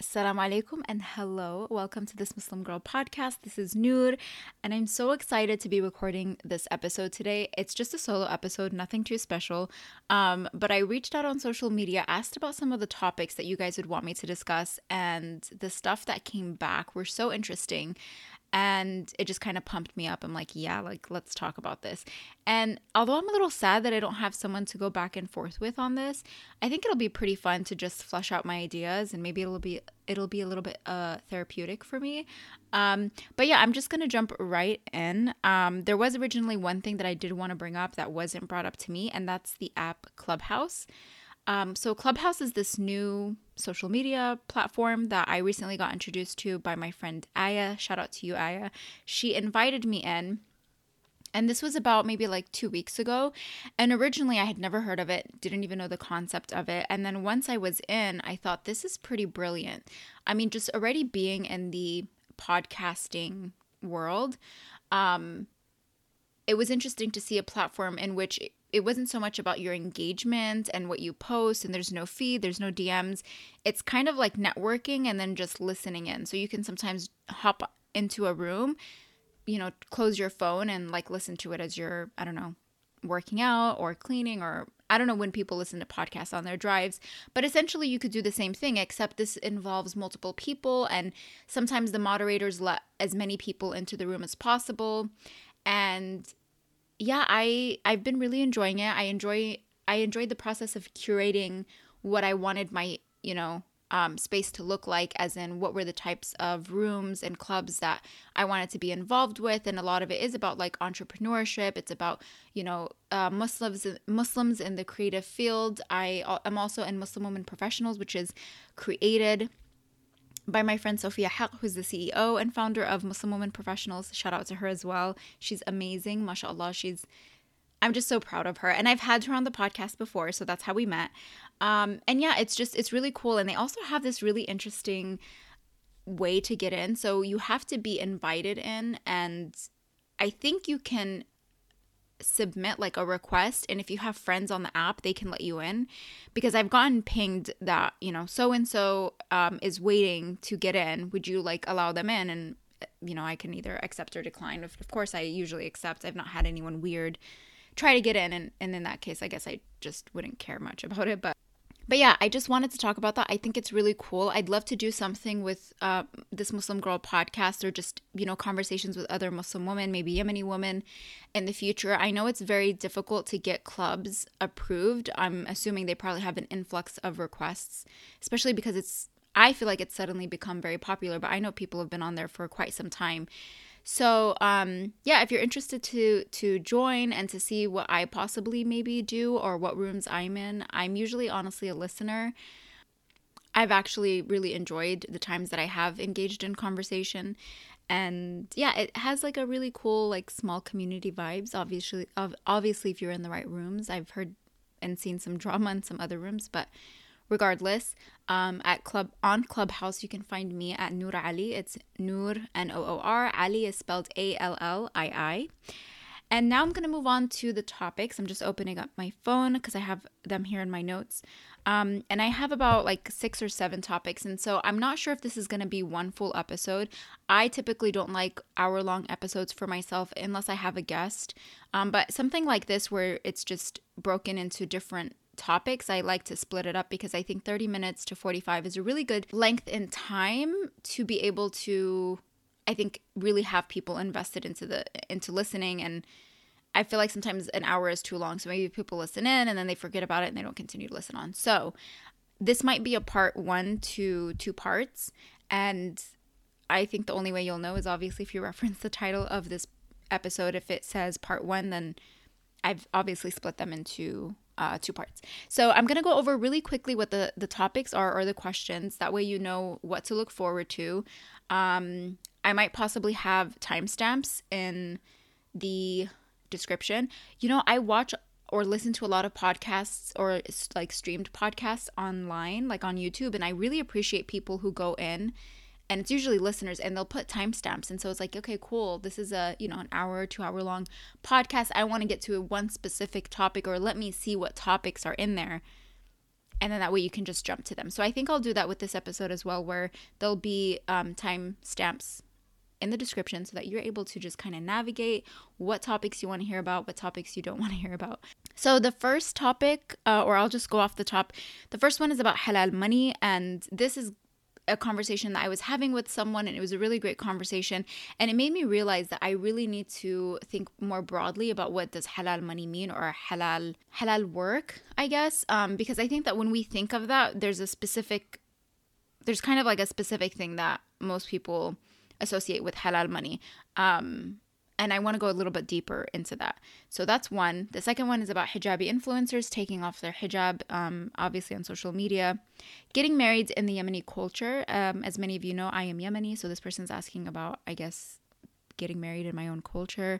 Assalamu alaikum and hello. Welcome to this Muslim Girl podcast. This is Noor, and I'm so excited to be recording this episode today. It's just a solo episode, nothing too special. Um, but I reached out on social media, asked about some of the topics that you guys would want me to discuss, and the stuff that came back were so interesting and it just kind of pumped me up. I'm like, yeah, like let's talk about this. And although I'm a little sad that I don't have someone to go back and forth with on this, I think it'll be pretty fun to just flush out my ideas and maybe it'll be it'll be a little bit uh therapeutic for me. Um but yeah, I'm just to jump right in. Um there was originally one thing that I did want to bring up that wasn't brought up to me and that's the app Clubhouse. Um, so, Clubhouse is this new social media platform that I recently got introduced to by my friend Aya. Shout out to you, Aya. She invited me in. And this was about maybe like two weeks ago. And originally, I had never heard of it, didn't even know the concept of it. And then once I was in, I thought this is pretty brilliant. I mean, just already being in the podcasting world, um, it was interesting to see a platform in which it wasn't so much about your engagement and what you post and there's no feed there's no dms it's kind of like networking and then just listening in so you can sometimes hop into a room you know close your phone and like listen to it as you're i don't know working out or cleaning or I don't know when people listen to podcasts on their drives, but essentially you could do the same thing, except this involves multiple people, and sometimes the moderators let as many people into the room as possible. And yeah, I I've been really enjoying it. I enjoy I enjoyed the process of curating what I wanted my, you know, um, space to look like, as in what were the types of rooms and clubs that I wanted to be involved with, and a lot of it is about like entrepreneurship. It's about you know uh, Muslims Muslims in the creative field. I am also in Muslim Women Professionals, which is created by my friend Sophia Haq, who's the CEO and founder of Muslim Women Professionals. Shout out to her as well. She's amazing, mashallah. She's I'm just so proud of her. And I've had her on the podcast before, so that's how we met. Um, and yeah, it's just it's really cool. And they also have this really interesting way to get in. So you have to be invited in, and I think you can submit like a request and if you have friends on the app they can let you in. Because i've gotten pinged that you know so and so is waiting to get in. Would you like allow them in? And uh, you know i can either accept or decline. Of, of course i usually accept. I've not had anyone weird try to get in. And, and in that case i guess i just wouldn't care much about it. But but yeah, I just wanted to talk about that. I think it's really cool. I'd love to do something with uh, this Muslim Girl podcast or just, you know, conversations with other Muslim women, maybe Yemeni women in the future. I know it's very difficult to get clubs approved. I'm assuming they probably have an influx of requests, especially because it's, I feel like it's suddenly become very popular, but I know people have been on there for quite some time. So um, yeah, if you're interested to to join and to see what I possibly maybe do or what rooms I'm in, I'm usually honestly a listener. I've actually really enjoyed the times that I have engaged in conversation and yeah it has like a really cool like small community vibes obviously obviously if you're in the right rooms i've heard and seen some drama in some other rooms but regardless um, at club on clubhouse you can find me at noor ali. It's noor n-o-o-r ali is spelled a-l-l-i-i and now i'm going to move on to the topics. I'm just opening up my phone because i have them here in my notes. Um, and i have about like six or seven topics. And so i'm not sure if this is going to be one full episode. I typically don't like hour long episodes for myself unless i have a guest. Um, but something like this where it's just broken into different topics, I like to split it up because I think 30 minutes to 45 is a really good length in time to be able to I think really have people invested into the into listening and I feel like sometimes an hour is too long. So maybe people listen in and then they forget about it and they don't continue to listen on. So this might be a part one to two parts. And I think the only way you'll know is obviously if you reference the title of this episode. If it says part one, then I've obviously split them into uh, two parts. So I'm to go over really quickly what the, the topics are or the questions. That way you know what to look forward to. Um, I might possibly have timestamps in the description. You know, I watch or listen to a lot of podcasts or like streamed podcasts online, like on YouTube, and I really appreciate people who go in and it's usually listeners and they'll put timestamps and so it's like okay cool this is a you know an hour or two hour long podcast i want to get to one specific topic or let me see what topics are in there and then that way you can just jump to them. So I think I'll do that with this episode as well, where there'll be um, time stamps in the description so that you're able to just kind of navigate what topics you want to hear about, what topics you don't want to hear about. So, the first topic, uh, or I'll just go off the top, the first one is about halal money. And this is a conversation that I was having with someone, and it was a really great conversation. And it made me realize that I really need to think more broadly about what does halal money mean or halal halal work, I guess. Um, because I think that when we think of that, there's a specific, there's kind of like a specific thing that most people associate with halal money. Um, and I want to go a little bit deeper into that. So that's one. The second one is about hijabi influencers taking off their hijab, um, obviously on social media. Getting married in the Yemeni culture. Um, as many of you know, I am Yemeni. So this person's asking about, I guess, getting married in my own culture.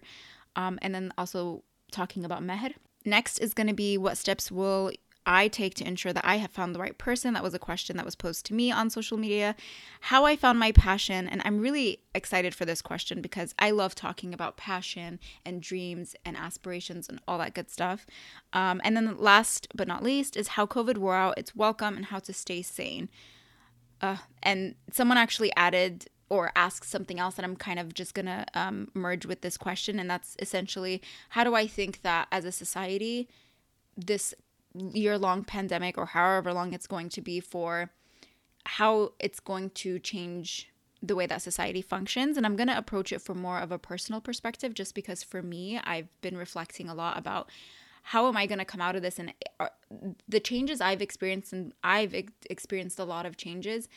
Um, and then also talking about meher. Next is going to be what steps will I take to ensure that I have found the right person. That was a question that was posed to me on social media. How I found my passion. And I'm really excited for this question because I love talking about passion and dreams and aspirations and all that good stuff. Um, and then last but not least is how COVID wore out its welcome and how to stay sane. Uh, and someone actually added or asked something else that I'm kind of just gonna um, merge with this question, and that's essentially how do I think that as a society, this year long pandemic or however long it's going to be for how it's going to change the way that society functions. And I'm going to approach it from more of a personal perspective, just because for me, I've been reflecting a lot about how am I going to come out of this? And are, the changes I've experienced, and I've ex- experienced a lot of changes.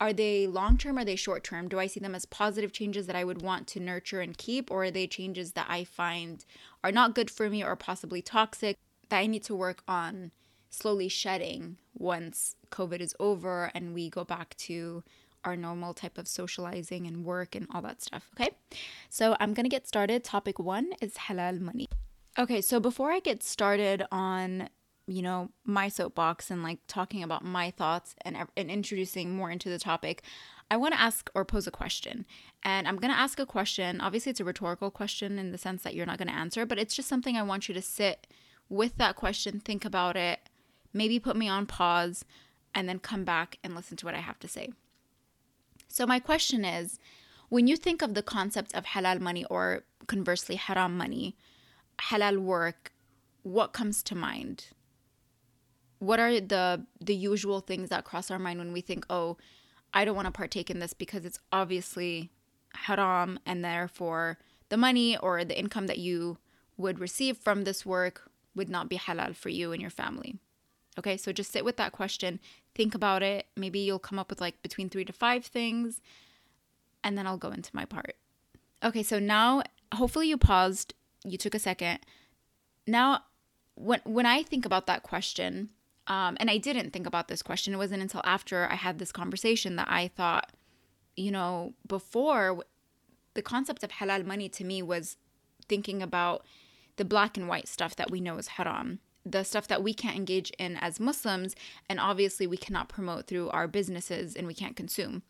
Are they long term? Are they short term? Do I see them as positive changes that I would want to nurture and keep? Or are they changes that I find are not good for me or possibly toxic? That I need to work on slowly shedding once COVID is over and we go back to our normal type of socializing and work and all that stuff. Okay. So I'm to get started. Topic one is halal money. Okay. So before I get started on, you know, my soapbox and like talking about my thoughts and, and introducing more into the topic, I want to ask or pose a question. And I'm going to ask a question. Obviously, it's a rhetorical question in the sense that you're not going to answer, but it's just something I want you to sit with that question, think about it, maybe put me on pause, and then come back and listen to what I have to say. So, my question is when you think of the concept of halal money or conversely haram money, halal work, what comes to mind? What are the the usual things that cross our mind when we think, "Oh, I don't want to partake in this because it's obviously haram and therefore the money or the income that you would receive from this work would not be halal for you and your family. Okay, so just sit with that question, think about it. Maybe you'll come up with like between three to five things, and then I'll go into my part. Okay, so now hopefully you paused, you took a second. Now, when when I think about that question, um, and I didn't think about this question, it wasn't until after I had this conversation that I thought, you know, before the concept of halal money to me was thinking about the black and white stuff that we know is haram the stuff that we can't engage in as Muslims, and obviously we cannot promote through our businesses and we can't consume.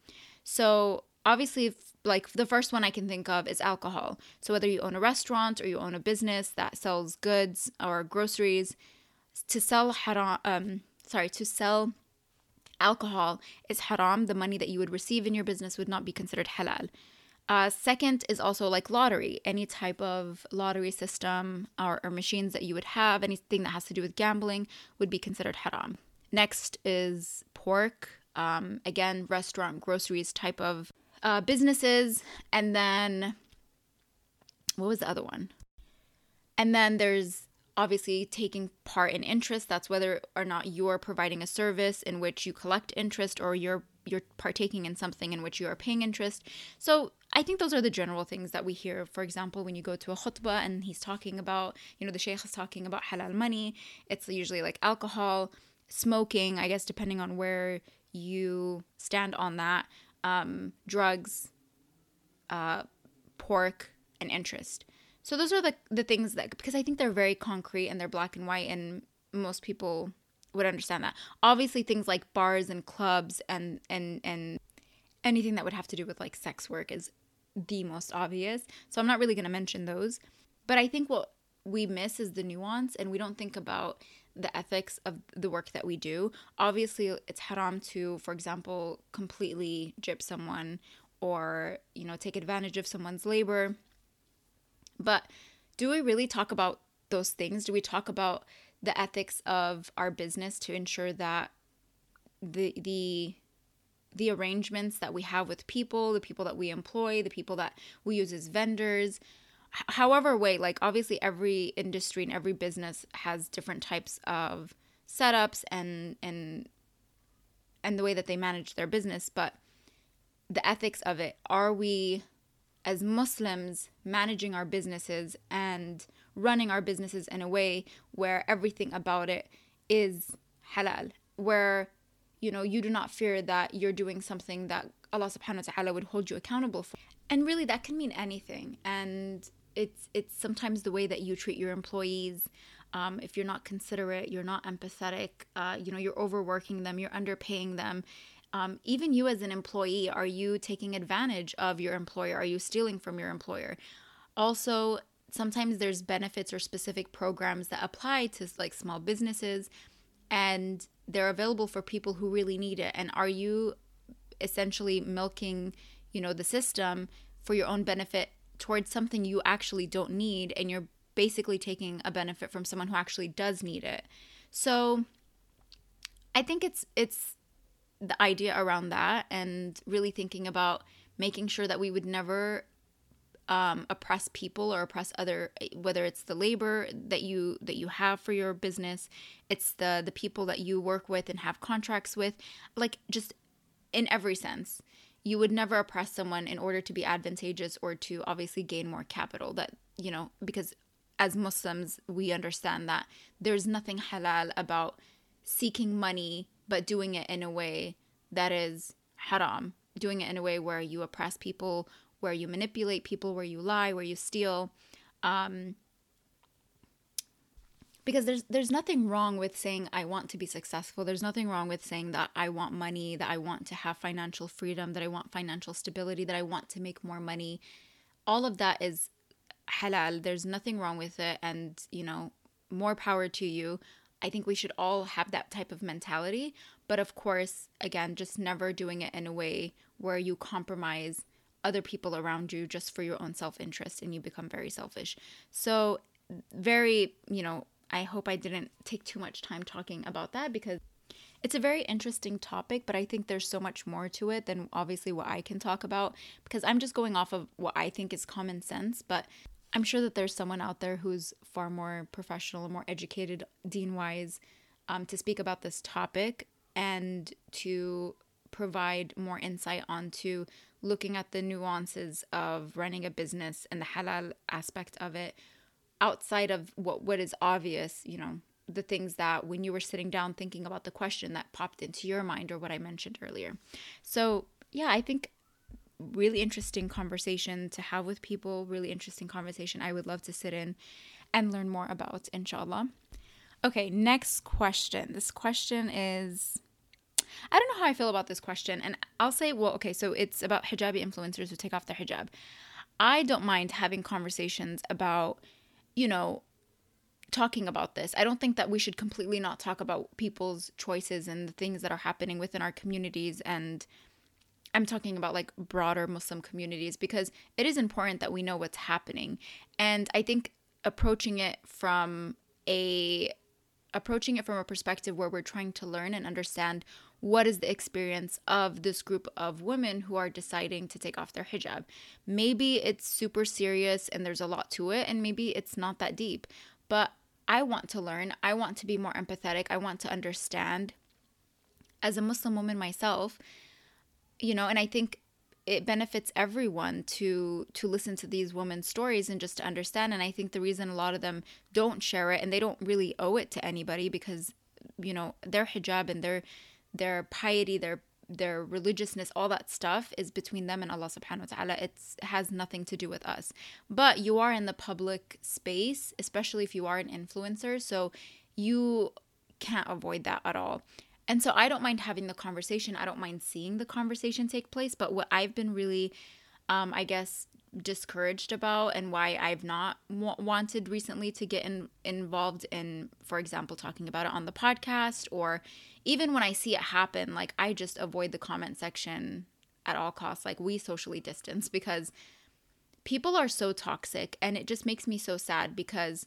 So, obviously, like the first one I can think of is alcohol. So, whether you own a restaurant or you own a business that sells goods or groceries, to sell haram, um, sorry, to sell alcohol is haram. The money that you would receive in your business would not be considered halal. Uh, second is also like lottery, any type of lottery system or, or machines that you would have, anything that has to do with gambling would be considered haram. Next is pork, um, again, restaurant, groceries type of uh, businesses. And then, what was the other one? And then there's obviously taking part in interest. That's whether or not you're providing a service in which you collect interest or you're you're partaking in something in which you are paying interest. So I think those are the general things that we hear. For example, when you go to a khutbah and he's talking about, you know, the sheikh is talking about halal money, it's usually like alcohol, smoking, I guess, depending on where you stand on that, um, drugs, uh, pork, and interest. So those are the, the things that, because I think they're very concrete and they're black and white, and most people would understand that. Obviously, things like bars and clubs and and and anything that would have to do with like sex work is the most obvious. So I'm not really going to mention those. But I think what we miss is the nuance and we don't think about the ethics of the work that we do. Obviously, it's haram to, for example, completely gyp someone or, you know, take advantage of someone's labor. But do we really talk about those things? Do we talk about the ethics of our business to ensure that the the the arrangements that we have with people, the people that we employ, the people that we use as vendors, however way like obviously every industry and every business has different types of setups and and and the way that they manage their business but the ethics of it are we as muslims managing our businesses and running our businesses in a way where everything about it is halal where you know you do not fear that you're doing something that Allah subhanahu wa ta'ala would hold you accountable for. And really that can mean anything. And it's it's sometimes the way that you treat your employees. Um, if you're not considerate you're not empathetic uh, you know you're overworking them you're underpaying them. Um, even you as an employee are you taking advantage of your employer? Are you stealing from your employer? Also sometimes there's benefits or specific programs that apply to like small businesses. And they're available for people who really need it and are you essentially milking you know the system for your own benefit towards something you actually don't need and you're basically taking a benefit from someone who actually does need it. So I think it's it's the idea around that and really thinking about making sure that we would never um, oppress people or oppress other whether it's the labor that you that you have for your business it's the the people that you work with and have contracts with like just in every sense you would never oppress someone in order to be advantageous or to obviously gain more capital that you know because as muslims we understand that there's nothing halal about seeking money but doing it in a way that is haram doing it in a way where you oppress people where you manipulate people where you lie where you steal um, because there's there's nothing wrong with saying I want to be successful. There's nothing wrong with saying that I want money, that I want to have financial freedom, that I want financial stability, that I want to make more money. All of that is halal. There's nothing wrong with it and, you know, more power to you. I think we should all have that type of mentality, but of course, again, just never doing it in a way where you compromise other people around you just for your own self-interest and you become very selfish. So very, you know, I hope I didn't take too much time talking about that because it's a very interesting topic, but I think there's so much more to it than obviously what I can talk about because I'm just going off of what I think is common sense. But I'm sure that there's someone out there who's far more professional and more educated, deen wise, um, to speak about this topic and to provide more insight onto looking at the nuances of running a business and the halal aspect of it outside of what what is obvious, you know, the things that when you were sitting down thinking about the question that popped into your mind or what I mentioned earlier. So, yeah, I think really interesting conversation to have with people, really interesting conversation I would love to sit in and learn more about, inshallah. Okay, next question. This question is I don't know how I feel about this question. And I'll say, well, okay, so it's about hijabi influencers who take off their hijab. I don't mind having conversations about you know, talking about this. I don't think that we should completely not talk about people's choices and the things that are happening within our communities and I'm talking about like broader Muslim communities because it is important that we know what's happening. And I think approaching it from a approaching it from a perspective where we're trying to learn and understand what is the experience of this group of women who are deciding to take off their hijab. Maybe it's super serious and there's a lot to it, and maybe it's not that deep. But I want to learn. I want to be more empathetic. I want to understand. As a Muslim woman myself, you know, and I think it benefits everyone to to listen to these women's stories and just to understand and i think the reason a lot of them don't share it and they don't really owe it to anybody because you know their hijab and their their piety, their their religiousness, all that stuff is between them and Allah subhanahu wa ta'ala. It has nothing to do with us. But you are in the public space, especially if you are an influencer. So you can't avoid that at all. And so I don't mind having the conversation. I don't mind seeing the conversation take place. But what I've been really, um, I guess, discouraged about and why I've not w- wanted recently to get in, involved in, for example, talking about it on the podcast or even when I see it happen, like I just avoid the comment section at all costs. Like we socially distance because people are so toxic and it just makes me so sad because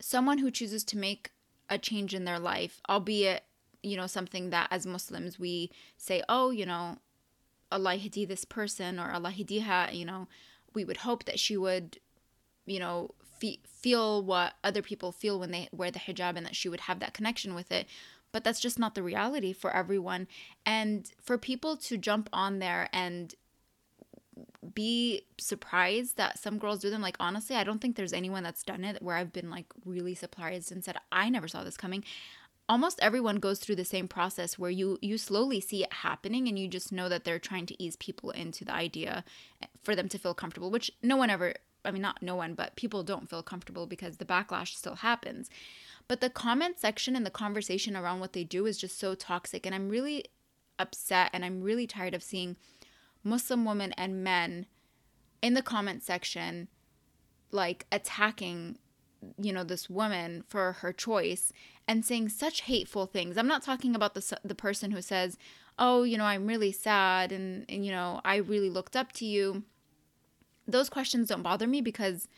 someone who chooses to make a change in their life, albeit, you know, something that as Muslims we say, oh, you know, Allah hidi this person or Allah hidiha, you know, we would hope that she would, you know, fe- feel what other people feel when they wear the hijab and that she would have that connection with it. But that's just not the reality for everyone. And for people to jump on there and be surprised that some girls do them. Like, honestly, I don't think there's anyone that's done it where I've been like really surprised and said, I never saw this coming. Almost everyone goes through the same process where you you slowly see it happening and you just know that they're trying to ease people into the idea eh, for them to feel comfortable, which no one ever I mean not no one, but people don't feel comfortable because the backlash still happens. But the comment section and the conversation around what they do is just so toxic and I'm really upset and I'm really tired of seeing Muslim women and men in the comment section like attacking you know this woman for her choice and saying such hateful things. I'm not talking about the the person who says, "Oh, you know, I'm really sad and, and you know, I really looked up to you." Those questions don't bother me because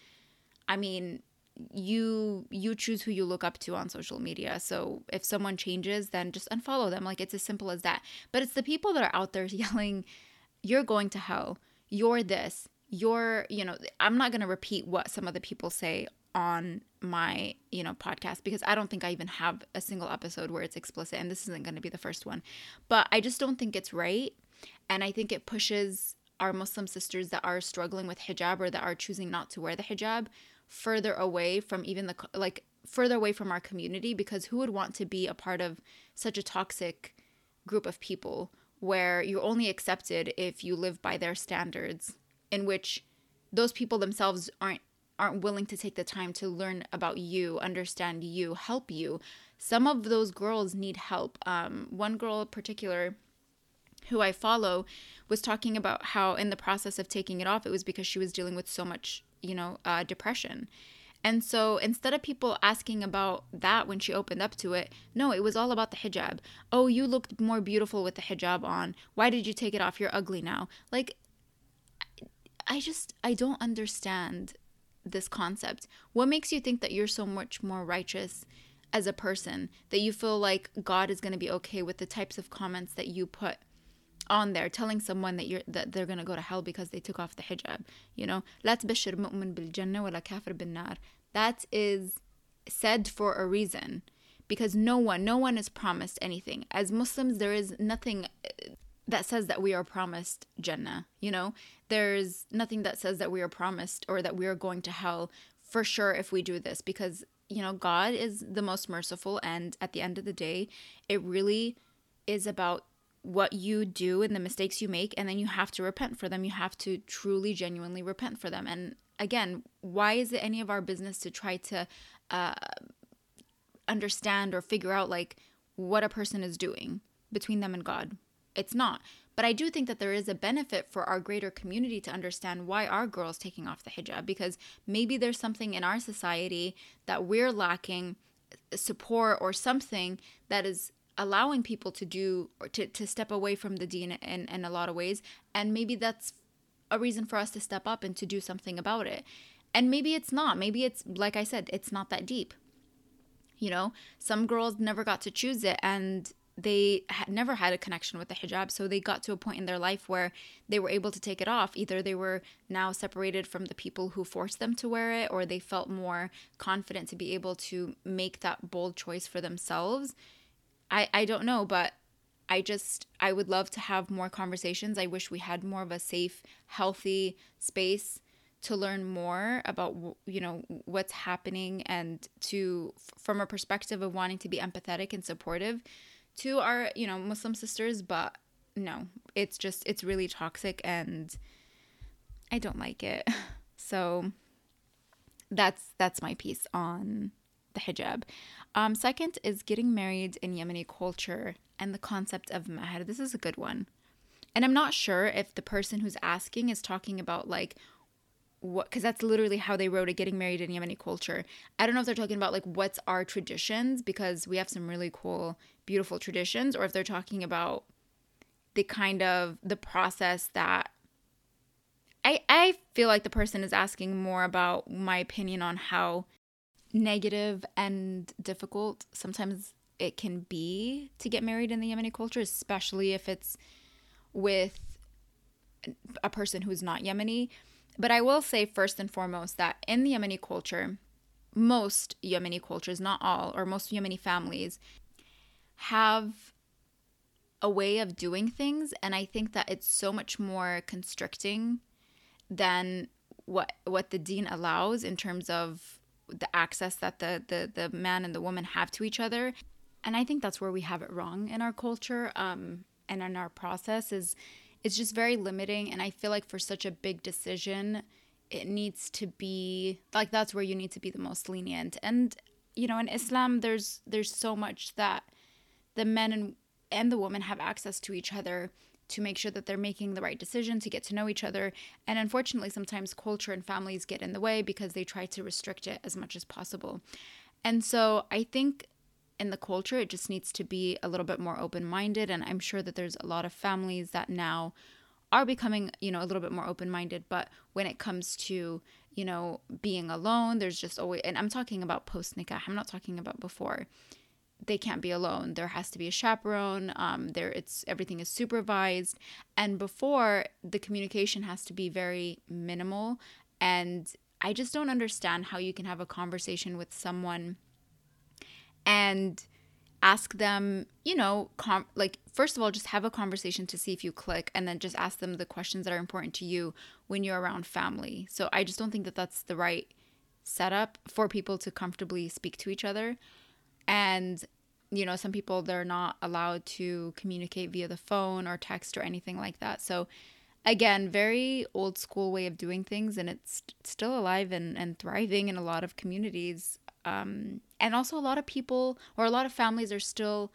I mean, you you choose who you look up to on social media. So if someone changes, then just unfollow them. Like it's as simple as that. But it's the people that are out there yelling you're going to hell. You're this. You're, you know, I'm not going to repeat what some of the people say on my, you know, podcast because I don't think I even have a single episode where it's explicit and this isn't going to be the first one. But I just don't think it's right and I think it pushes our Muslim sisters that are struggling with hijab or that are choosing not to wear the hijab further away from even the like further away from our community because who would want to be a part of such a toxic group of people where you're only accepted if you live by their standards in which those people themselves aren't aren't willing to take the time to learn about you understand you help you some of those girls need help um, one girl in particular who i follow was talking about how in the process of taking it off it was because she was dealing with so much you know uh, depression and so instead of people asking about that when she opened up to it, no, it was all about the hijab. Oh, you looked more beautiful with the hijab on. Why did you take it off? You're ugly now. Like, I just, I don't understand this concept. What makes you think that you're so much more righteous as a person that you feel like God is going to be okay with the types of comments that you put? on there telling someone that you're that they're gonna go to hell because they took off the hijab. You know, لا تبشر مؤمن بالجنة ولا كافر بالنار. That is said for a reason, because no one, no one is promised anything. As Muslims, there is nothing uh, that says that we are promised Jannah. You know, there's nothing that says that we are promised or that we are going to hell for sure if we do this, because you know God is the most merciful, and at the end of the day, it really is about what you do and the mistakes you make and then you have to repent for them. You have to truly genuinely repent for them. And again why is it any of our business to try to uh, understand or figure out like what a person is doing between them and god it's not. But i do think that there is a benefit for our greater community to understand why are girls taking off the hijab because maybe there's something in our society that we're lacking support or something that is allowing people to do or to, to step away from the deen in, in a lot of ways. And maybe that's a reason for us to step up and to do something about it. And maybe it's not. Maybe it's like i said it's not that deep. You know some girls never got to choose it and they had never had a connection with the hijab so they got to a point in their life where they were able to take it off. Either they were now separated from the people who forced them to wear it or they felt more confident to be able to make that bold choice for themselves. I, I don't know, but I just I would love to have more conversations. I wish we had more of a safe, healthy space to learn more about you know what's happening and to from a perspective of wanting to be empathetic and supportive to our you know Muslim sisters, but no, it's just it's really toxic and I don't like it. So that's that's my piece on the hijab. Um, second is getting married in Yemeni culture and the concept of mahr. This is a good one. and I'm not sure if the person who's asking is talking about like what because that's literally how they wrote it getting married in Yemeni culture. I don't know if they're talking about like what's our traditions because we have some really cool, beautiful traditions, or if they're talking about the kind of the process that I I feel like the person is asking more about my opinion on how negative and difficult sometimes it can be to get married in the Yemeni culture, especially if it's with a person who's not Yemeni. But I will say, first and foremost, that in the Yemeni culture, most Yemeni cultures, not all, or most Yemeni families, have a way of doing things. And I think that it's so much more constricting than what what the deen allows in terms of the access that the, the the man and the woman have to each other and i think that's where we have it wrong in our culture um, and in our process is it's just very limiting and i feel like for such a big decision it needs to be like that's where you need to be the most lenient and you know in islam there's there's so much that the men and and the woman have access to each other to make sure that they're making the right decision to get to know each other. And unfortunately, sometimes culture and families get in the way because they try to restrict it as much as possible. And so I think in the culture, it just needs to be a little bit more open minded. And I'm sure that there's a lot of families that now are becoming, you know, a little bit more open minded. But when it comes to, you know, being alone, there's just always, and I'm talking about post nikah, I'm not talking about before they can't be alone. There has to be a chaperone. Um, there, it's everything is supervised, and before the communication has to be very minimal. And I just don't understand how you can have a conversation with someone and ask them, you know, com- like first of all, just have a conversation to see if you click, and then just ask them the questions that are important to you when you're around family. So I just don't think that that's the right setup for people to comfortably speak to each other. And you know some people they're not allowed to communicate via the phone or text or anything like that. So again very old school way of doing things and it's still alive and, and thriving in a lot of communities um, and also a lot of people or a lot of families are still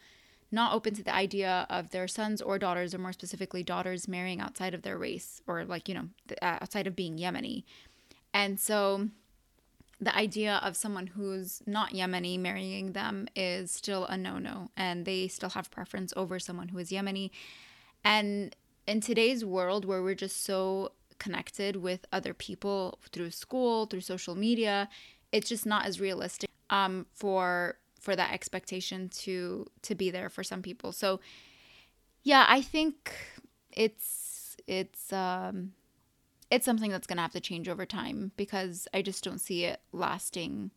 not open to the idea of their sons or daughters or more specifically daughters marrying outside of their race or like you know outside of being yemeni and so the idea of someone who's not Yemeni marrying them is still a no no, and they still have preference over someone who is Yemeni. And in today's world where we're just so connected with other people through school, through social media, it's just not as realistic um, for for that expectation to to be there for some people. So yeah, I think it's it's um it's something that's going to have to change over time because I just don't see it lasting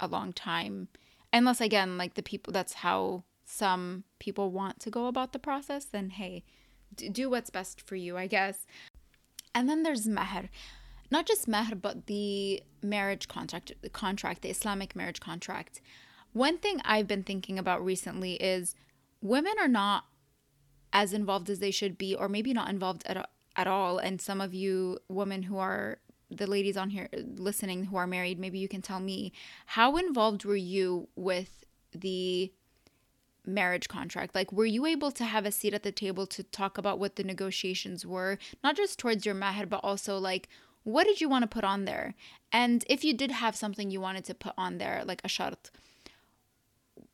a long time. Unless, again, like the people, that's how some people want to go about the process, then hey, do what's best for you, I guess. And then there's meher. Not just meher, but the marriage contract, the contract, the Islamic marriage contract. One thing I've been thinking about recently is women are not as involved as they should be, or maybe not involved at, at all and some of you women who are the ladies on here listening who are married maybe you can tell me how involved were you with the marriage contract like were you able to have a seat at the table to talk about what the negotiations were not just towards your maher but also like what did you want to put on there? And if you did have something you wanted to put on there like a shart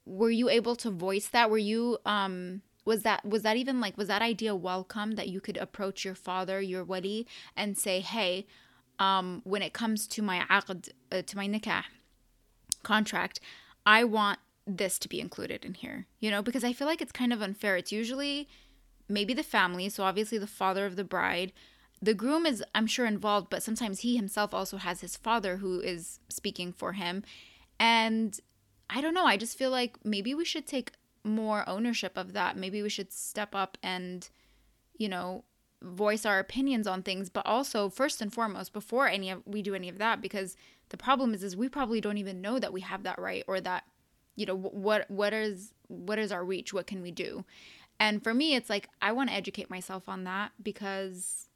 were you able to voice that? Were you um was that was that even like was that idea welcome that you could approach your father your wali and say hey um, when it comes to my aqd, uh, to my nikah contract i want this to be included in here you know? Because i feel like it's kind of unfair. It's usually maybe the family so obviously the father of the bride the groom is i'm sure involved but sometimes he himself also has his father who is speaking for him and i don't know i just feel like maybe we should take more ownership of that. Maybe we should step up and, you know, voice our opinions on things, but also first and foremost before any of we do any of that because the problem is is we probably don't even know that we have that right or that you know what what is what is our reach? What can we do? And for me it's like I want to educate myself on that because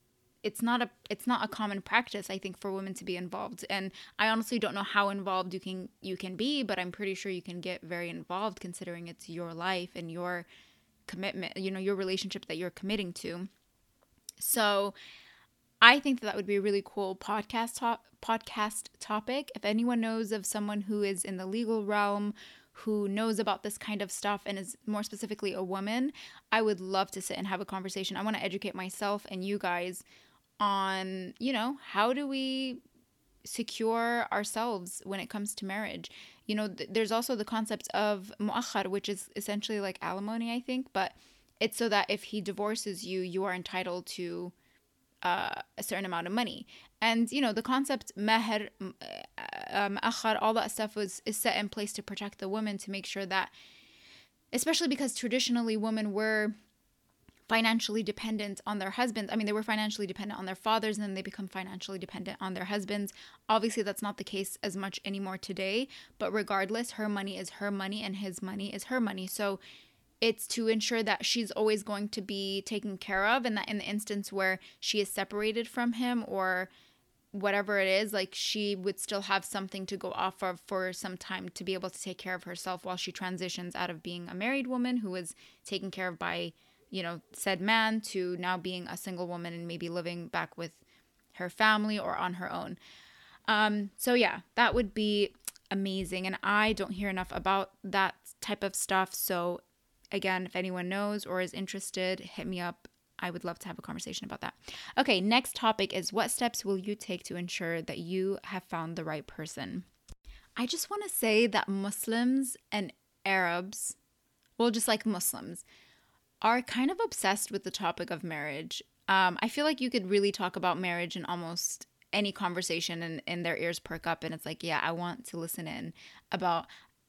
it's not a it's not a common practice i think for women to be involved and i honestly don't know how involved you can you can be but i'm pretty sure you can get very involved considering it's your life and your commitment you know your relationship that you're committing to So I think that, that would be a really cool podcast top, podcast topic. If anyone knows of someone who is in the legal realm who knows about this kind of stuff and is more specifically a woman, I would love to sit and have a conversation. I want to educate myself and you guys on, you know, how do we secure ourselves when it comes to marriage? You know, th- there's also the concept of mu'akhar, which is essentially like alimony, I think, but it's so that if he divorces you, you are entitled to uh, a certain amount of money. And you know the concept meher, um, akhar, all that stuff was is set in place to protect the woman to make sure that, especially because traditionally women were financially dependent on their husbands. I mean, they were financially dependent on their fathers and then they become financially dependent on their husbands. Obviously, that's not the case as much anymore today, but regardless, her money is her money and his money is her money. So it's to ensure that she's always going to be taken care of and that in the instance where she is separated from him or whatever it is like she would still have something to go off of for some time to be able to take care of herself while she transitions out of being a married woman who is taken care of by you know said man to now being a single woman and maybe living back with her family or on her own um so yeah that would be amazing and i don't hear enough about that type of stuff so Again, if anyone knows or is interested, hit me up. I would love to have a conversation about that. Okay, next topic is what steps will you take to ensure that you have found the right person? I just want to say that Muslims and Arabs, well, just like Muslims, are kind of obsessed with the topic of marriage. Um, I feel like you could really talk about marriage in almost any conversation and, and their ears perk up and it's like, yeah, I want to listen in about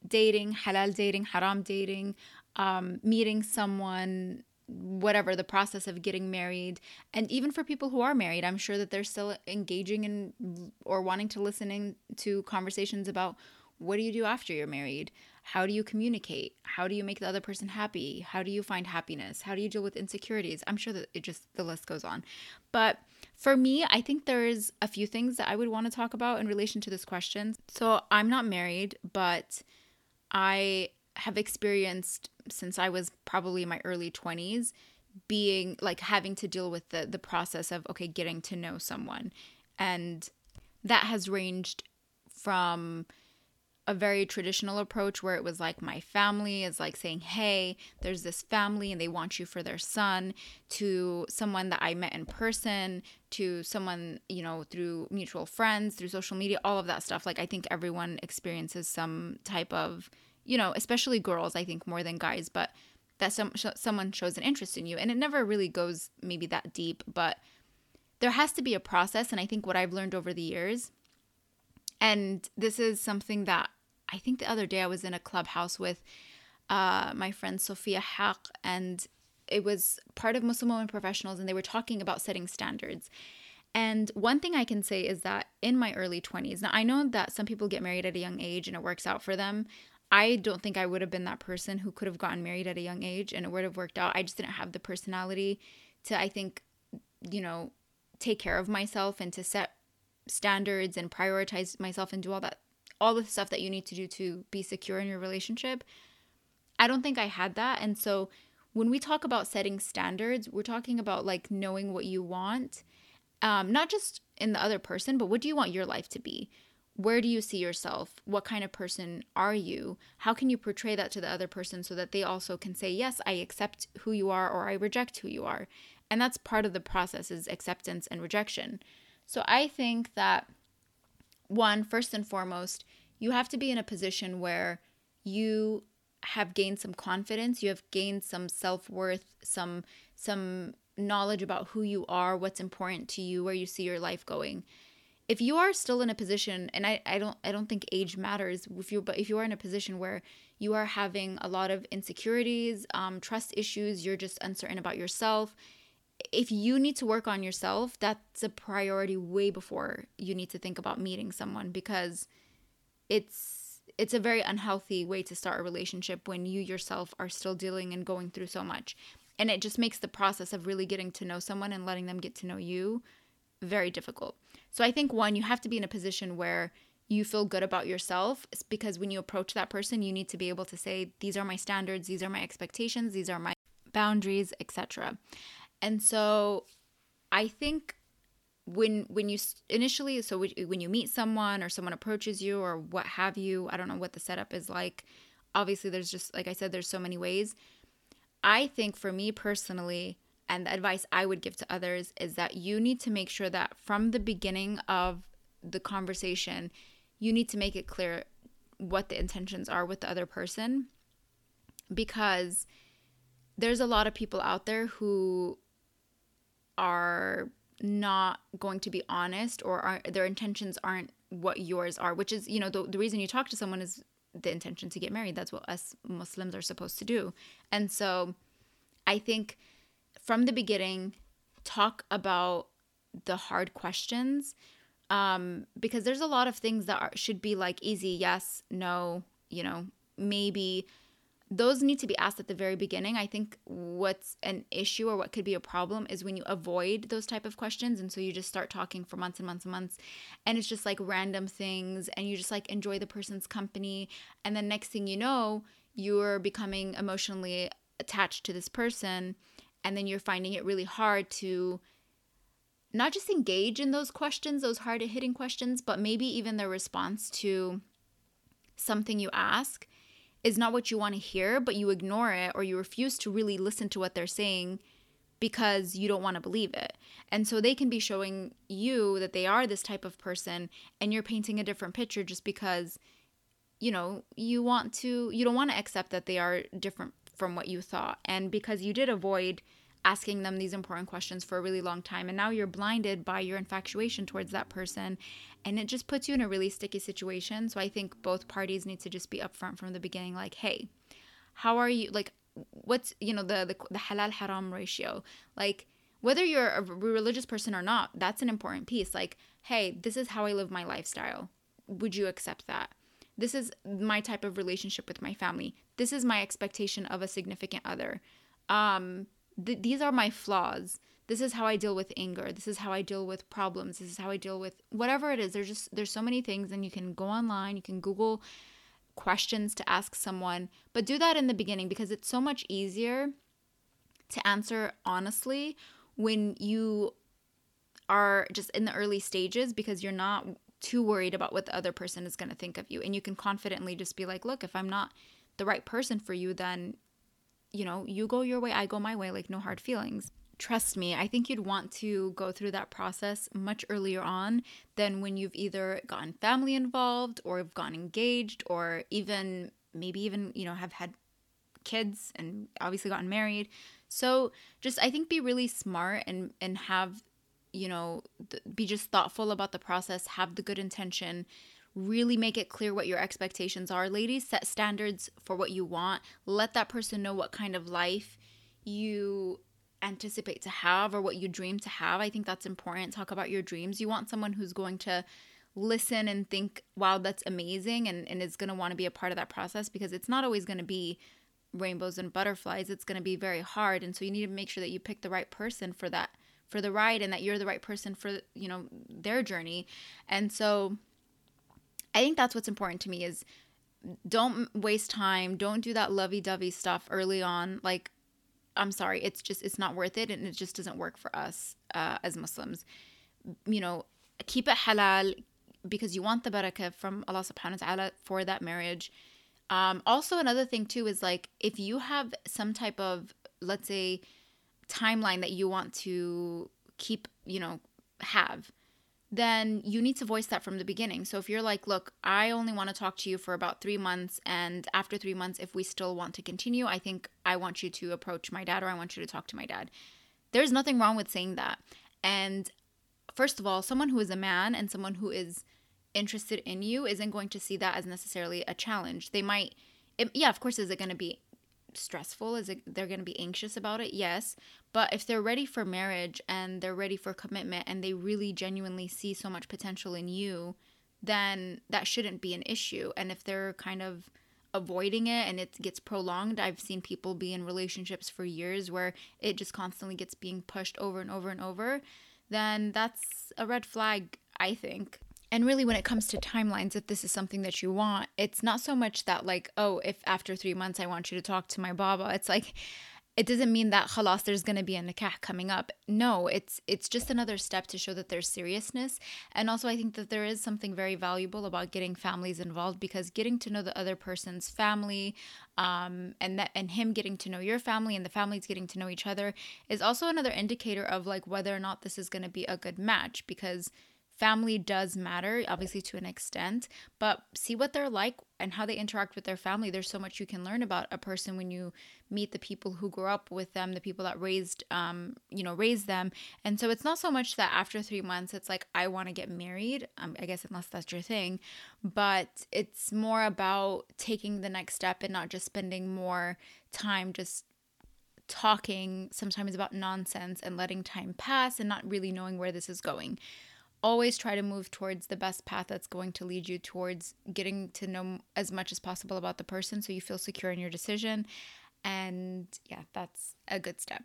dating, halal dating, haram dating, um, meeting someone, whatever the process of getting married and even for people who are married i'm sure that they're still engaging in or wanting to listen in to conversations about what do you do after you're married how do you communicate? How do you make the other person happy? How do you find happiness? How do you deal with insecurities? I'm sure that it just the list goes on. But for me i think there's a few things that i would want to talk about in relation to this question. So i'm not married but i have experienced since I was probably in my early 20s being like having to deal with the the process of okay getting to know someone. And that has ranged from a very traditional approach where it was like my family is like saying hey there's this family and they want you for their son to someone that i met in person to someone you know through mutual friends through social media all of that stuff. Like i think everyone experiences some type of you know, especially girls, I think more than guys, but that some sh- someone shows an interest in you. And it never really goes maybe that deep, but there has to be a process. And I think what I've learned over the years and this is something that I think the other day I was in a clubhouse with uh, my friend Sophia Haq and it was part of Muslim women professionals and they were talking about setting standards. And one thing I can say is that in my early 20s, now I know that some people get married at a young age and it works out for them. I don't think I would have been that person who could have gotten married at a young age and it would have worked out. I just didn't have the personality to, I think, you know, take care of myself and to set standards and prioritize myself and do all that, all the stuff that you need to do to be secure in your relationship. I don't think I had that. And so when we talk about setting standards, we're talking about like knowing what you want, um, not just in the other person, but what do you want your life to be? where do you see yourself? What kind of person are you? How can you portray that to the other person so that they also can say, "Yes, I accept who you are or I reject who you are." And that's part of the process is acceptance and rejection. So I think that one, first and foremost, you have to be in a position where you have gained some confidence, you have gained some self-worth, some some knowledge about who you are, what's important to you, where you see your life going if you are still in a position and I, I don't I don't think age matters if you but if you are in a position where you are having a lot of insecurities, um, trust issues, you're just uncertain about yourself. If you need to work on yourself, that's a priority way before you need to think about meeting someone because it's it's a very unhealthy way to start a relationship when you yourself are still dealing and going through so much. And it just makes the process of really getting to know someone and letting them get to know you very difficult. So I think one, you have to be in a position where you feel good about yourself because when you approach that person, you need to be able to say, these are my standards, these are my expectations, these are my boundaries, etc. And so I think when when you initially so when you meet someone or someone approaches you or what have you, I don't know what the setup is like. Obviously, there's just like I said, there's so many ways. I think for me personally, and the advice I would give to others is that you need to make sure that from the beginning of the conversation, you need to make it clear what the intentions are with the other person because there's a lot of people out there who are not going to be honest or are, their intentions aren't what yours are which is you know the, the reason you talk to someone is the intention to get married. That's what us muslims are supposed to do. And so i think from the beginning talk about the hard questions um, because there's a lot of things that are, should be like easy yes no you know maybe those need to be asked at the very beginning. I think what's an issue or what could be a problem is when you avoid those type of questions and so you just start talking for months and months and months and it's just like random things and you just like enjoy the person's company and then next thing you know you're becoming emotionally attached to this person and then you're finding it really hard to not just engage in those questions, those hard hitting questions, but maybe even the response to something you ask is not what you want to hear, but you ignore it or you refuse to really listen to what they're saying because you don't want to believe it. And so they can be showing you that they are this type of person and you're painting a different picture just because you know, you want to you don't want to accept that they are different from what you thought. And because you did avoid asking them these important questions for a really long time and now you're blinded by your infatuation towards that person and it just puts you in a really sticky situation. So i think both parties need to just be upfront from the beginning like hey how are you? Like what's you know the the, the halal haram ratio? Like whether you're a religious person or not that's an important piece. Like hey this is how i live my lifestyle. Would you accept that? This is my type of relationship with my family. This is my expectation of a significant other. Um th- these are my flaws. This is how i deal with anger. This is how i deal with problems. This is how i deal with whatever it is. There's just there's so many things and you can go online you can google questions to ask someone but do that in the beginning because it's so much easier to answer honestly when you are just in the early stages because you're not too worried about what the other person is going to think of you and you can confidently just be like look if i'm not the right person for you then you know, you go your way, I go my way, like no hard feelings. Trust me, I think you'd want to go through that process much earlier on than when you've either gotten family involved or have gotten engaged or even maybe even, you know, have had kids and obviously gotten married. So just I think be really smart and and have you know th- be just thoughtful about the process, have the good intention really make it clear what your expectations are. Ladies, set standards for what you want. Let that person know what kind of life you anticipate to have or what you dream to have. I think that's important. Talk about your dreams. You want someone who's going to listen and think, wow, that's amazing, and, and is going to want to be a part of that process because it's not always going to be rainbows and butterflies. It's going to be very hard. And so you need to make sure that you pick the right person for that for the ride and that you're the right person for you know their journey and so I think that's what's important to me is don't waste time. Don't do that lovey-dovey stuff early on. Like, I'm sorry, it's just it's not worth it, and it just doesn't work for us uh, as Muslims. You know, keep it halal because you want the barakah from Allah Subhanahu wa Taala for that marriage. Um, also, another thing too is like if you have some type of let's say timeline that you want to keep, you know, have then you need to voice that from the beginning. So if you're like, look, I only want to talk to you for about three months, and after three months, if we still want to continue, I think I want you to approach my dad or I want you to talk to my dad. There's nothing wrong with saying that. And first of all, someone who is a man and someone who is interested in you isn't going to see that as necessarily a challenge. They might, it, yeah, of course, is it going to be stressful? Is it they're going to be anxious about it? Yes. But if they're ready for marriage and they're ready for commitment and they really genuinely see so much potential in you, then that shouldn't be an issue. And if they're kind of avoiding it and it gets prolonged, I've seen people be in relationships for years where it just constantly gets being pushed over and over and over, then that's a red flag, I think. And really, when it comes to timelines, if this is something that you want, it's not so much that, like, oh, if after three months I want you to talk to my Baba, it's like, it doesn't mean that halas there's going to be a nikah coming up. No it's it's just another step to show that there's seriousness. And also i think that there is something very valuable about getting families involved because getting to know the other person's family um, and that and him getting to know your family and the families getting to know each other is also another indicator of like whether or not this is going to be a good match. Because family does matter, obviously to an extent, but see what they're like and how they interact with their family. There's so much you can learn about a person when you meet the people who grew up with them, the people that raised, um, you know, raised them. And so it's not so much that after three months, it's like, I want to get married, um, I guess, unless that's your thing, but it's more about taking the next step and not just spending more time just talking sometimes about nonsense and letting time pass and not really knowing where this is going always try to move towards the best path that's going to lead you towards getting to know as much as possible about the person so you feel secure in your decision. And yeah, that's a good step.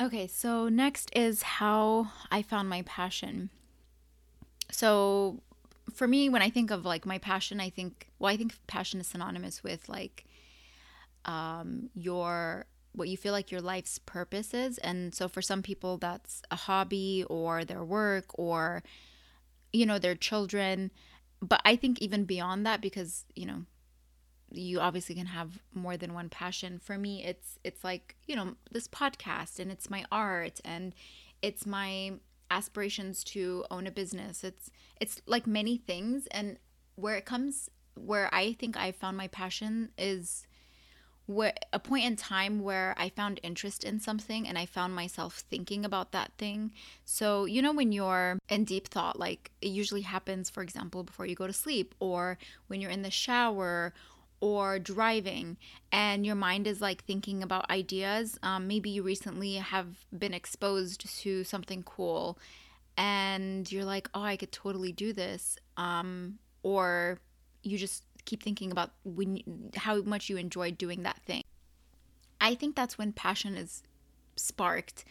Okay, so next is how I found my passion. So for me, when I think of like my passion, I think, well, I think passion is synonymous with like um, your what you feel like your life's purpose is. And so for some people, that's a hobby or their work or, you know, their children. But I think even beyond that, because, you know, you obviously can have more than one passion for me it's it's like you know this podcast and it's my art and it's my aspirations to own a business it's it's like many things and where it comes where i think i found my passion is where a point in time where I found interest in something and I found myself thinking about that thing. So, you know, when you're in deep thought, like it usually happens, for example, before you go to sleep or when you're in the shower or driving and your mind is like thinking about ideas. Um, maybe you recently have been exposed to something cool and you're like, oh, I could totally do this. Um, or you just keep thinking about when how much you enjoy doing that thing. I think that's when passion is sparked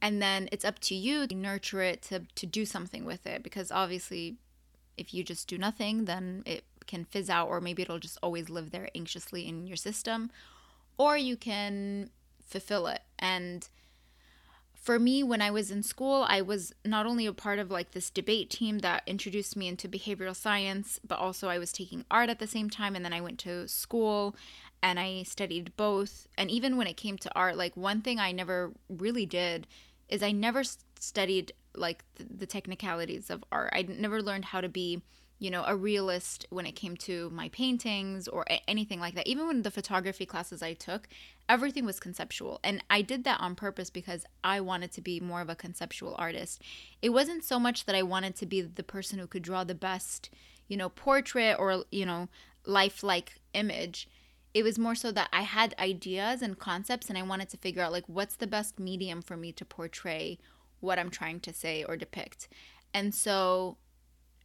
and then it's up to you to nurture it to to do something with it because obviously if you just do nothing then it can fizz out or maybe it'll just always live there anxiously in your system or you can fulfill it and for me when i was in school i was not only a part of like this debate team that introduced me into behavioral science but also i was taking art at the same time and then i went to school and i studied both. And even when it came to art like one thing i never really did is i never studied like the technicalities of art. I never learned how to be you know, a realist when it came to my paintings or anything like that. Even when the photography classes I took, everything was conceptual. And I did that on purpose because I wanted to be more of a conceptual artist. It wasn't so much that I wanted to be the person who could draw the best, you know, portrait or, you know, lifelike image. It was more so that I had ideas and concepts and I wanted to figure out like what's the best medium for me to portray what I'm trying to say or depict. And so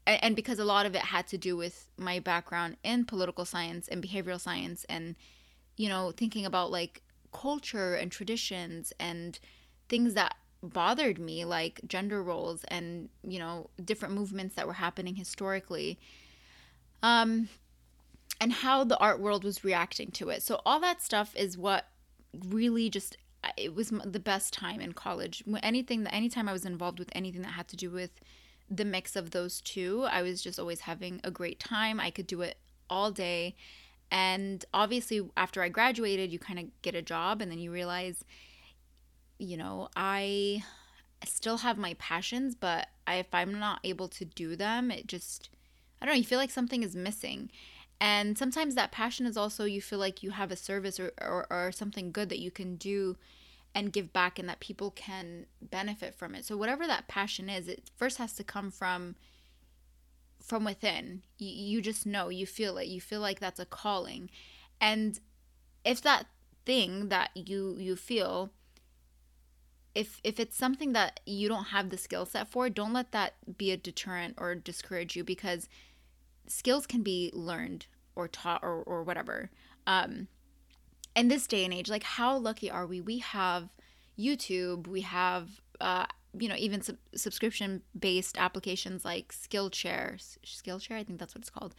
and because a lot of it had to do with my background in political science and behavioral science and you know thinking about like culture and traditions and things that bothered me like gender roles and you know different movements that were happening historically um and how the art world was reacting to it. So all that stuff is what really just it was the best time in college. Anything that anytime i was involved with anything that had to do with the mix of those two, I was just always having a great time. I could do it all day. And obviously, after I graduated, you kind of get a job and then you realize, you know, I still have my passions, but if I'm not able to do them, it just, I don't know, you feel like something is missing. And sometimes that passion is also you feel like you have a service or, or, or something good that you can do and give back and that people can benefit from it. So whatever that passion is, it first has to come from from within. You, you just know, you feel it. You feel like that's a calling. And if that thing that you you feel if if it's something that you don't have the skill set for, don't let that be a deterrent or discourage you because skills can be learned or taught or, or whatever. Um, in this day and age, like how lucky are we? We have YouTube, we have uh, you know even sub- subscription based applications like Skillshare, Skillshare, I think that's what it's called.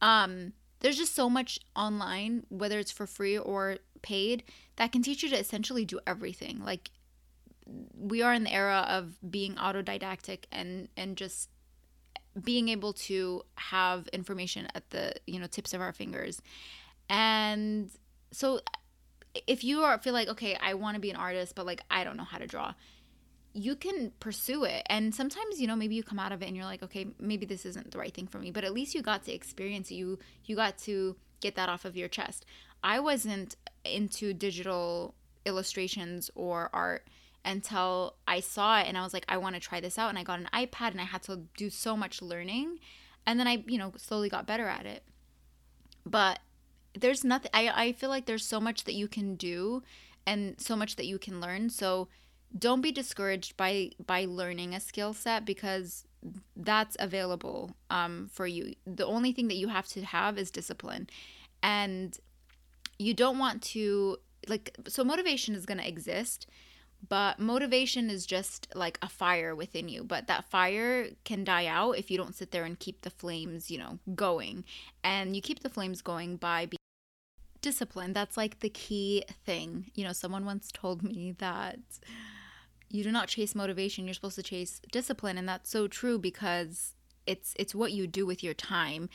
Um, there's just so much online, whether it's for free or paid that can teach you to essentially do everything. Like we are in the era of being autodidactic and and just being able to have information at the you know tips of our fingers and so if you are feel like okay i want to be an artist but like i don't know how to draw you can pursue it and sometimes you know maybe you come out of it and you're like okay maybe this isn't the right thing for me but at least you got to experience you you got to get that off of your chest i wasn't into digital illustrations or art until I saw it and I was like, I want to try this out. And I got an iPad and I had to do so much learning. And then I, you know, slowly got better at it. But there's nothing, I, I feel like there's so much that you can do and so much that you can learn. So don't be discouraged by by learning a skill set because that's available um, for you. The only thing that you have to have is discipline. And you don't want to like so motivation is going to exist but motivation is just like a fire within you but that fire can die out if you don't sit there and keep the flames you know going and you keep the flames going by being disciplined that's like the key thing you know someone once told me that you do not chase motivation you're supposed to chase discipline and that's so true because it's it's what you do with your time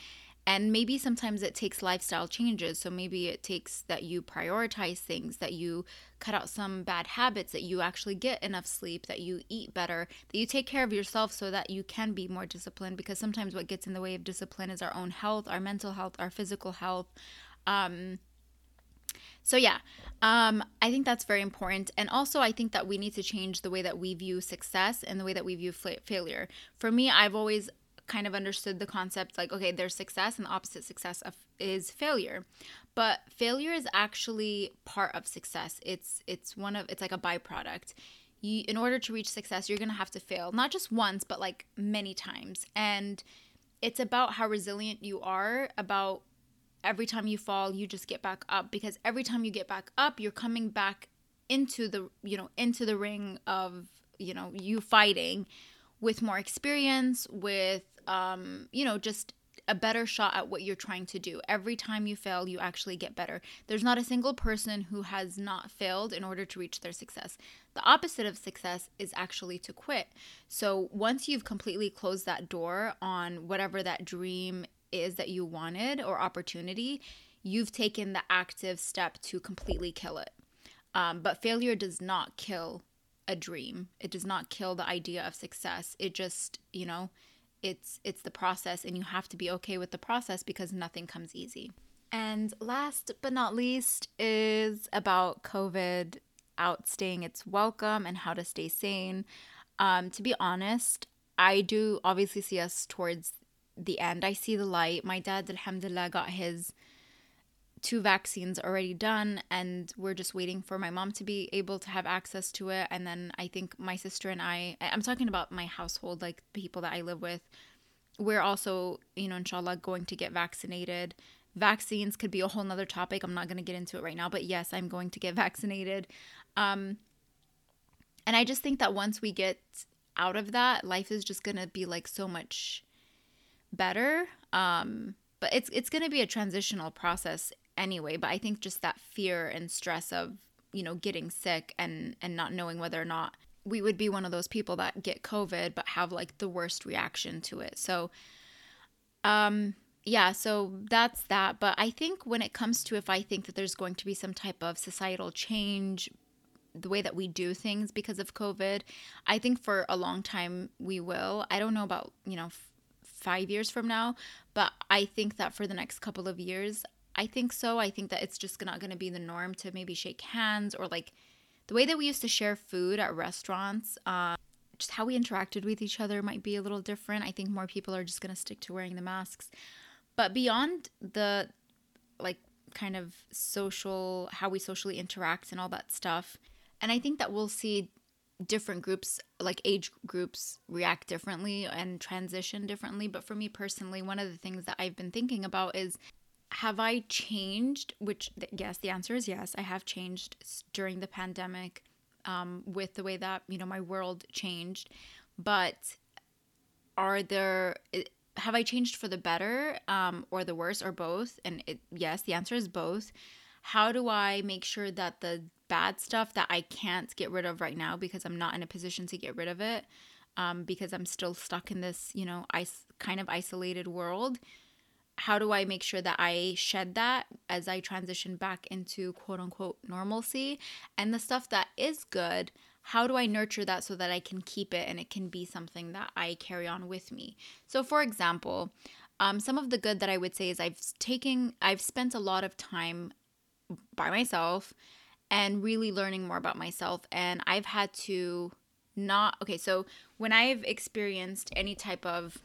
and maybe sometimes it takes lifestyle changes. So maybe it takes that you prioritize things, that you cut out some bad habits, that you actually get enough sleep, that you eat better, that you take care of yourself so that you can be more disciplined. Because sometimes what gets in the way of discipline is our own health, our mental health, our physical health. Um, so yeah, um, I think that's very important. And also, I think that we need to change the way that we view success and the way that we view failure. For me, I've always kind of understood the concept like okay there's success and the opposite success of is failure but failure is actually part of success it's it's one of it's like a byproduct you in order to reach success you're to have to fail not just once but like many times and it's about how resilient you are about every time you fall you just get back up because every time you get back up you're coming back into the you know into the ring of you know you fighting with more experience with um, you know, just a better shot at what you're trying to do. Every time you fail, you actually get better. There's not a single person who has not failed in order to reach their success. The opposite of success is actually to quit. So once you've completely closed that door on whatever that dream is that you wanted or opportunity, you've taken the active step to completely kill it. Um, but failure does not kill a dream, it does not kill the idea of success. It just, you know, it's it's the process and you have to be okay with the process because nothing comes easy. And last but not least is about COVID outstaying its welcome and how to stay sane. Um, to be honest, I do obviously see us towards the end. I see the light. My dad, alhamdulillah, got his two vaccines already done and we're just waiting for my mom to be able to have access to it and then i think my sister and i i'm talking about my household like the people that i live with we're also you know inshallah going to get vaccinated vaccines could be a whole nother topic i'm not going to get into it right now but yes i'm going to get vaccinated um and i just think that once we get out of that life is just going to be like so much better um but it's it's going to be a transitional process anyway but i think just that fear and stress of you know getting sick and and not knowing whether or not we would be one of those people that get covid but have like the worst reaction to it. So um yeah so that's that but i think when it comes to if i think that there's going to be some type of societal change the way that we do things because of covid i think for a long time we will. I don't know about you know five years from now but i think that for the next couple of years I think so. I think that it's just not going to be the norm to maybe shake hands or like the way that we used to share food at restaurants. Um, just how we interacted with each other might be a little different. I think more people are just going to stick to wearing the masks. But beyond the like kind of social, how we socially interact and all that stuff, and I think that we'll see different groups, like age groups, react differently and transition differently. But for me personally, one of the things that I've been thinking about is have I changed? Which, yes, the answer is yes. I have changed during the pandemic um, with the way that, you know, my world changed. But are there, have I changed for the better um, or the worse or both? And it, yes, the answer is both. How do I make sure that the bad stuff that I can't get rid of right now because I'm not in a position to get rid of it, um, because I'm still stuck in this, you know, ice kind of isolated world. How do I make sure that I shed that as I transition back into quote unquote normalcy? And the stuff that is good, how do I nurture that so that I can keep it and it can be something that I carry on with me? So, for example, um, some of the good that I would say is I've taken, I've spent a lot of time by myself and really learning more about myself. And I've had to not, okay, so when I've experienced any type of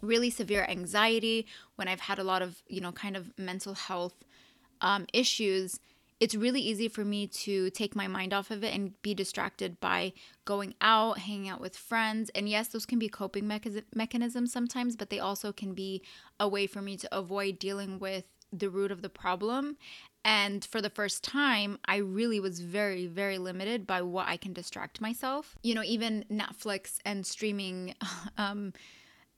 really severe anxiety, when I've had a lot of, you know, kind of mental health um, issues, it's really easy for me to take my mind off of it and be distracted by going out, hanging out with friends. And yes, those can be coping mechanisms sometimes, but they also can be a way for me to avoid dealing with the root of the problem. And for the first time, I really was very, very limited by what I can distract myself. You know, even Netflix and streaming um,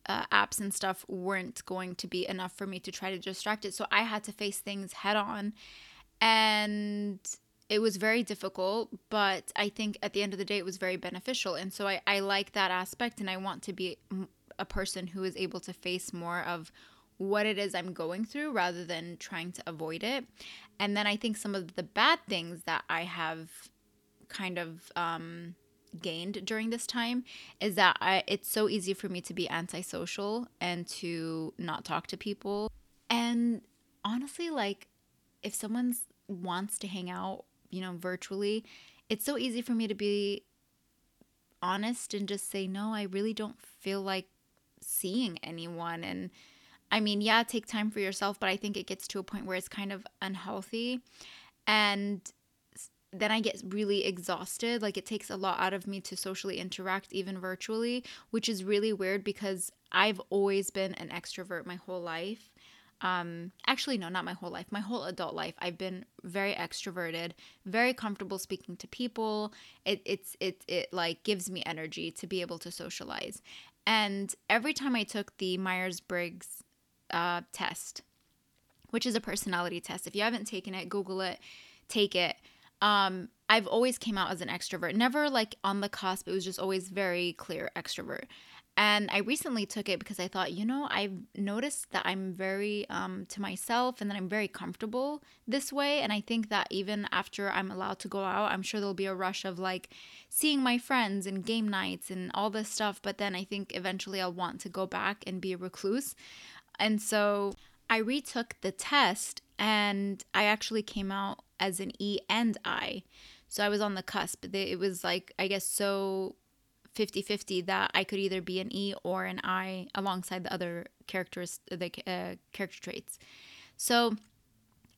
uh, apps and stuff weren't going to be enough for me to try to distract it. So I had to face things head on and it was very difficult but i think at the end of the day it was very beneficial and so i, I like that aspect and i want to be a person who is able to face more of what it is i'm going through rather than trying to avoid it and then i think some of the bad things that i have kind of um, gained during this time is that I, it's so easy for me to be antisocial and to not talk to people and honestly like if someone wants to hang out, you know, virtually, it's so easy for me to be honest and just say, no, I really don't feel like seeing anyone. And I mean, yeah, take time for yourself, but I think it gets to a point where it's kind of unhealthy. And then I get really exhausted. Like it takes a lot out of me to socially interact, even virtually, which is really weird because I've always been an extrovert my whole life um actually no not my whole life my whole adult life i've been very extroverted very comfortable speaking to people it it's it it like gives me energy to be able to socialize and every time i took the myers-briggs uh, test which is a personality test if you haven't taken it google it take it um i've always came out as an extrovert never like on the cusp it was just always very clear extrovert and I recently took it because I thought, you know, I've noticed that I'm very um, to myself and that I'm very comfortable this way. And I think that even after I'm allowed to go out, I'm sure there'll be a rush of like seeing my friends and game nights and all this stuff. But then I think eventually I'll want to go back and be a recluse. And so I retook the test and I actually came out as an E and I. So I was on the cusp. It was like, I guess, so 50 50 that I could either be an E or an I alongside the other characters, the uh, character traits. So,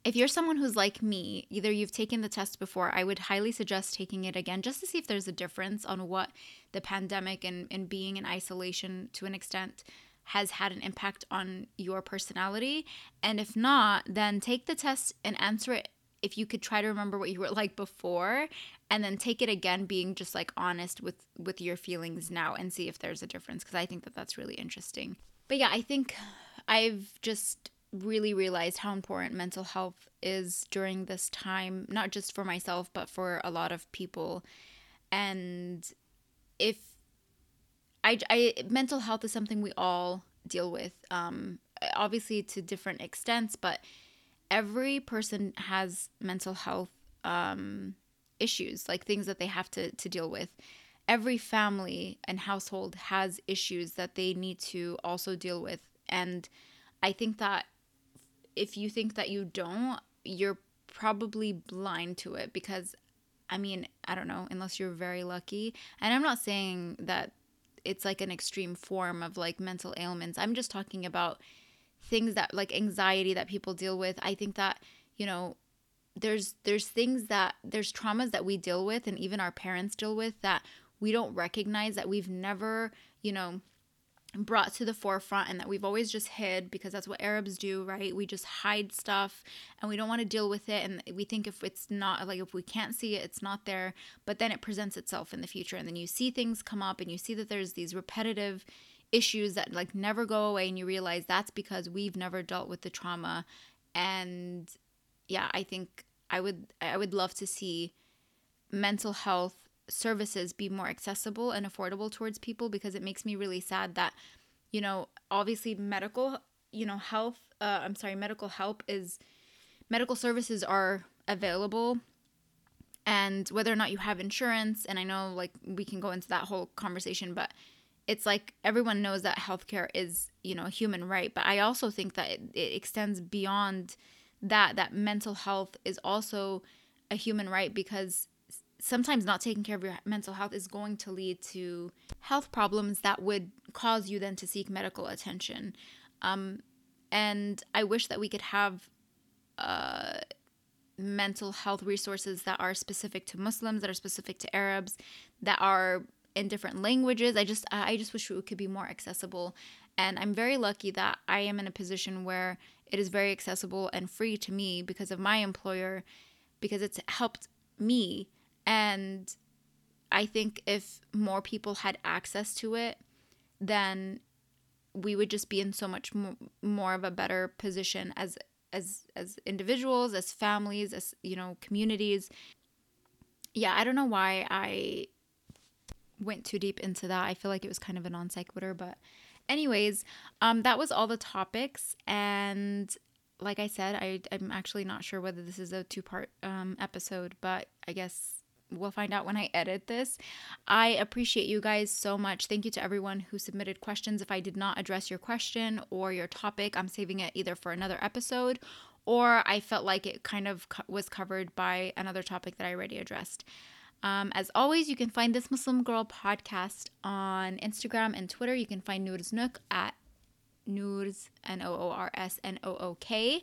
if you're someone who's like me, either you've taken the test before, I would highly suggest taking it again just to see if there's a difference on what the pandemic and, and being in isolation to an extent has had an impact on your personality. And if not, then take the test and answer it if you could try to remember what you were like before and then take it again being just like honest with with your feelings now and see if there's a difference because i think that that's really interesting but yeah i think i've just really realized how important mental health is during this time not just for myself but for a lot of people and if i, I mental health is something we all deal with um obviously to different extents but every person has mental health um issues, like things that they have to, to deal with. Every family and household has issues that they need to also deal with. And I think that if you think that you don't, you're probably blind to it because, I mean, I don't know, unless you're very lucky. And I'm not saying that it's like an extreme form of like mental ailments. I'm just talking about things that like anxiety that people deal with. I think that, you know, there's there's things that there's traumas that we deal with and even our parents deal with that we don't recognize that we've never, you know, brought to the forefront and that we've always just hid because that's what Arabs do, right? We just hide stuff and we don't want to deal with it and we think if it's not like if we can't see it, it's not there, but then it presents itself in the future and then you see things come up and you see that there's these repetitive issues that like never go away and you realize that's because we've never dealt with the trauma and yeah, I think I would I would love to see mental health services be more accessible and affordable towards people because it makes me really sad that you know obviously medical you know health uh, i'm sorry medical help is medical services are available. And whether or not you have insurance and i know like we can go into that whole conversation but it's like everyone knows that healthcare is you know a human right. But i also think that it, it extends beyond that that mental health is also a human right because sometimes not taking care of your mental health is going to lead to health problems that would cause you then to seek medical attention. Um, and I wish that we could have uh, mental health resources that are specific to Muslims, that are specific to Arabs, that are in different languages. I just I just wish it could be more accessible. And I'm very lucky that I am in a position where it is very accessible and free to me because of my employer, because it's helped me and I think if more people had access to it, then we would just be in so much more of a better position as as as individuals, as families, as you know, communities. Yeah, I don't know why I went too deep into that. I feel like it was kind of a non sequitur, but anyways, um that was all the topics and like I said, I I'm actually not sure whether this is a two-part um episode, but I guess we'll find out when I edit this. I appreciate you guys so much. Thank you to everyone who submitted questions. If I did not address your question or your topic, I'm saving it either for another episode or I felt like it kind of co- was covered by another topic that I already addressed. Um, as always, you can find this Muslim Girl podcast on Instagram and Twitter. You can find Noor's Nook at Noors, N O O R S N O O K.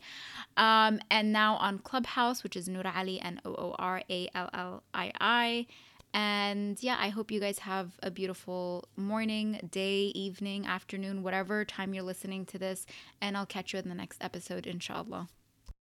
Um, and now on Clubhouse, which is Noor Ali, N O O R A L L I I. And yeah, I hope you guys have a beautiful morning, day, evening, afternoon, whatever time you're listening to this. And I'll catch you in the next episode, inshallah.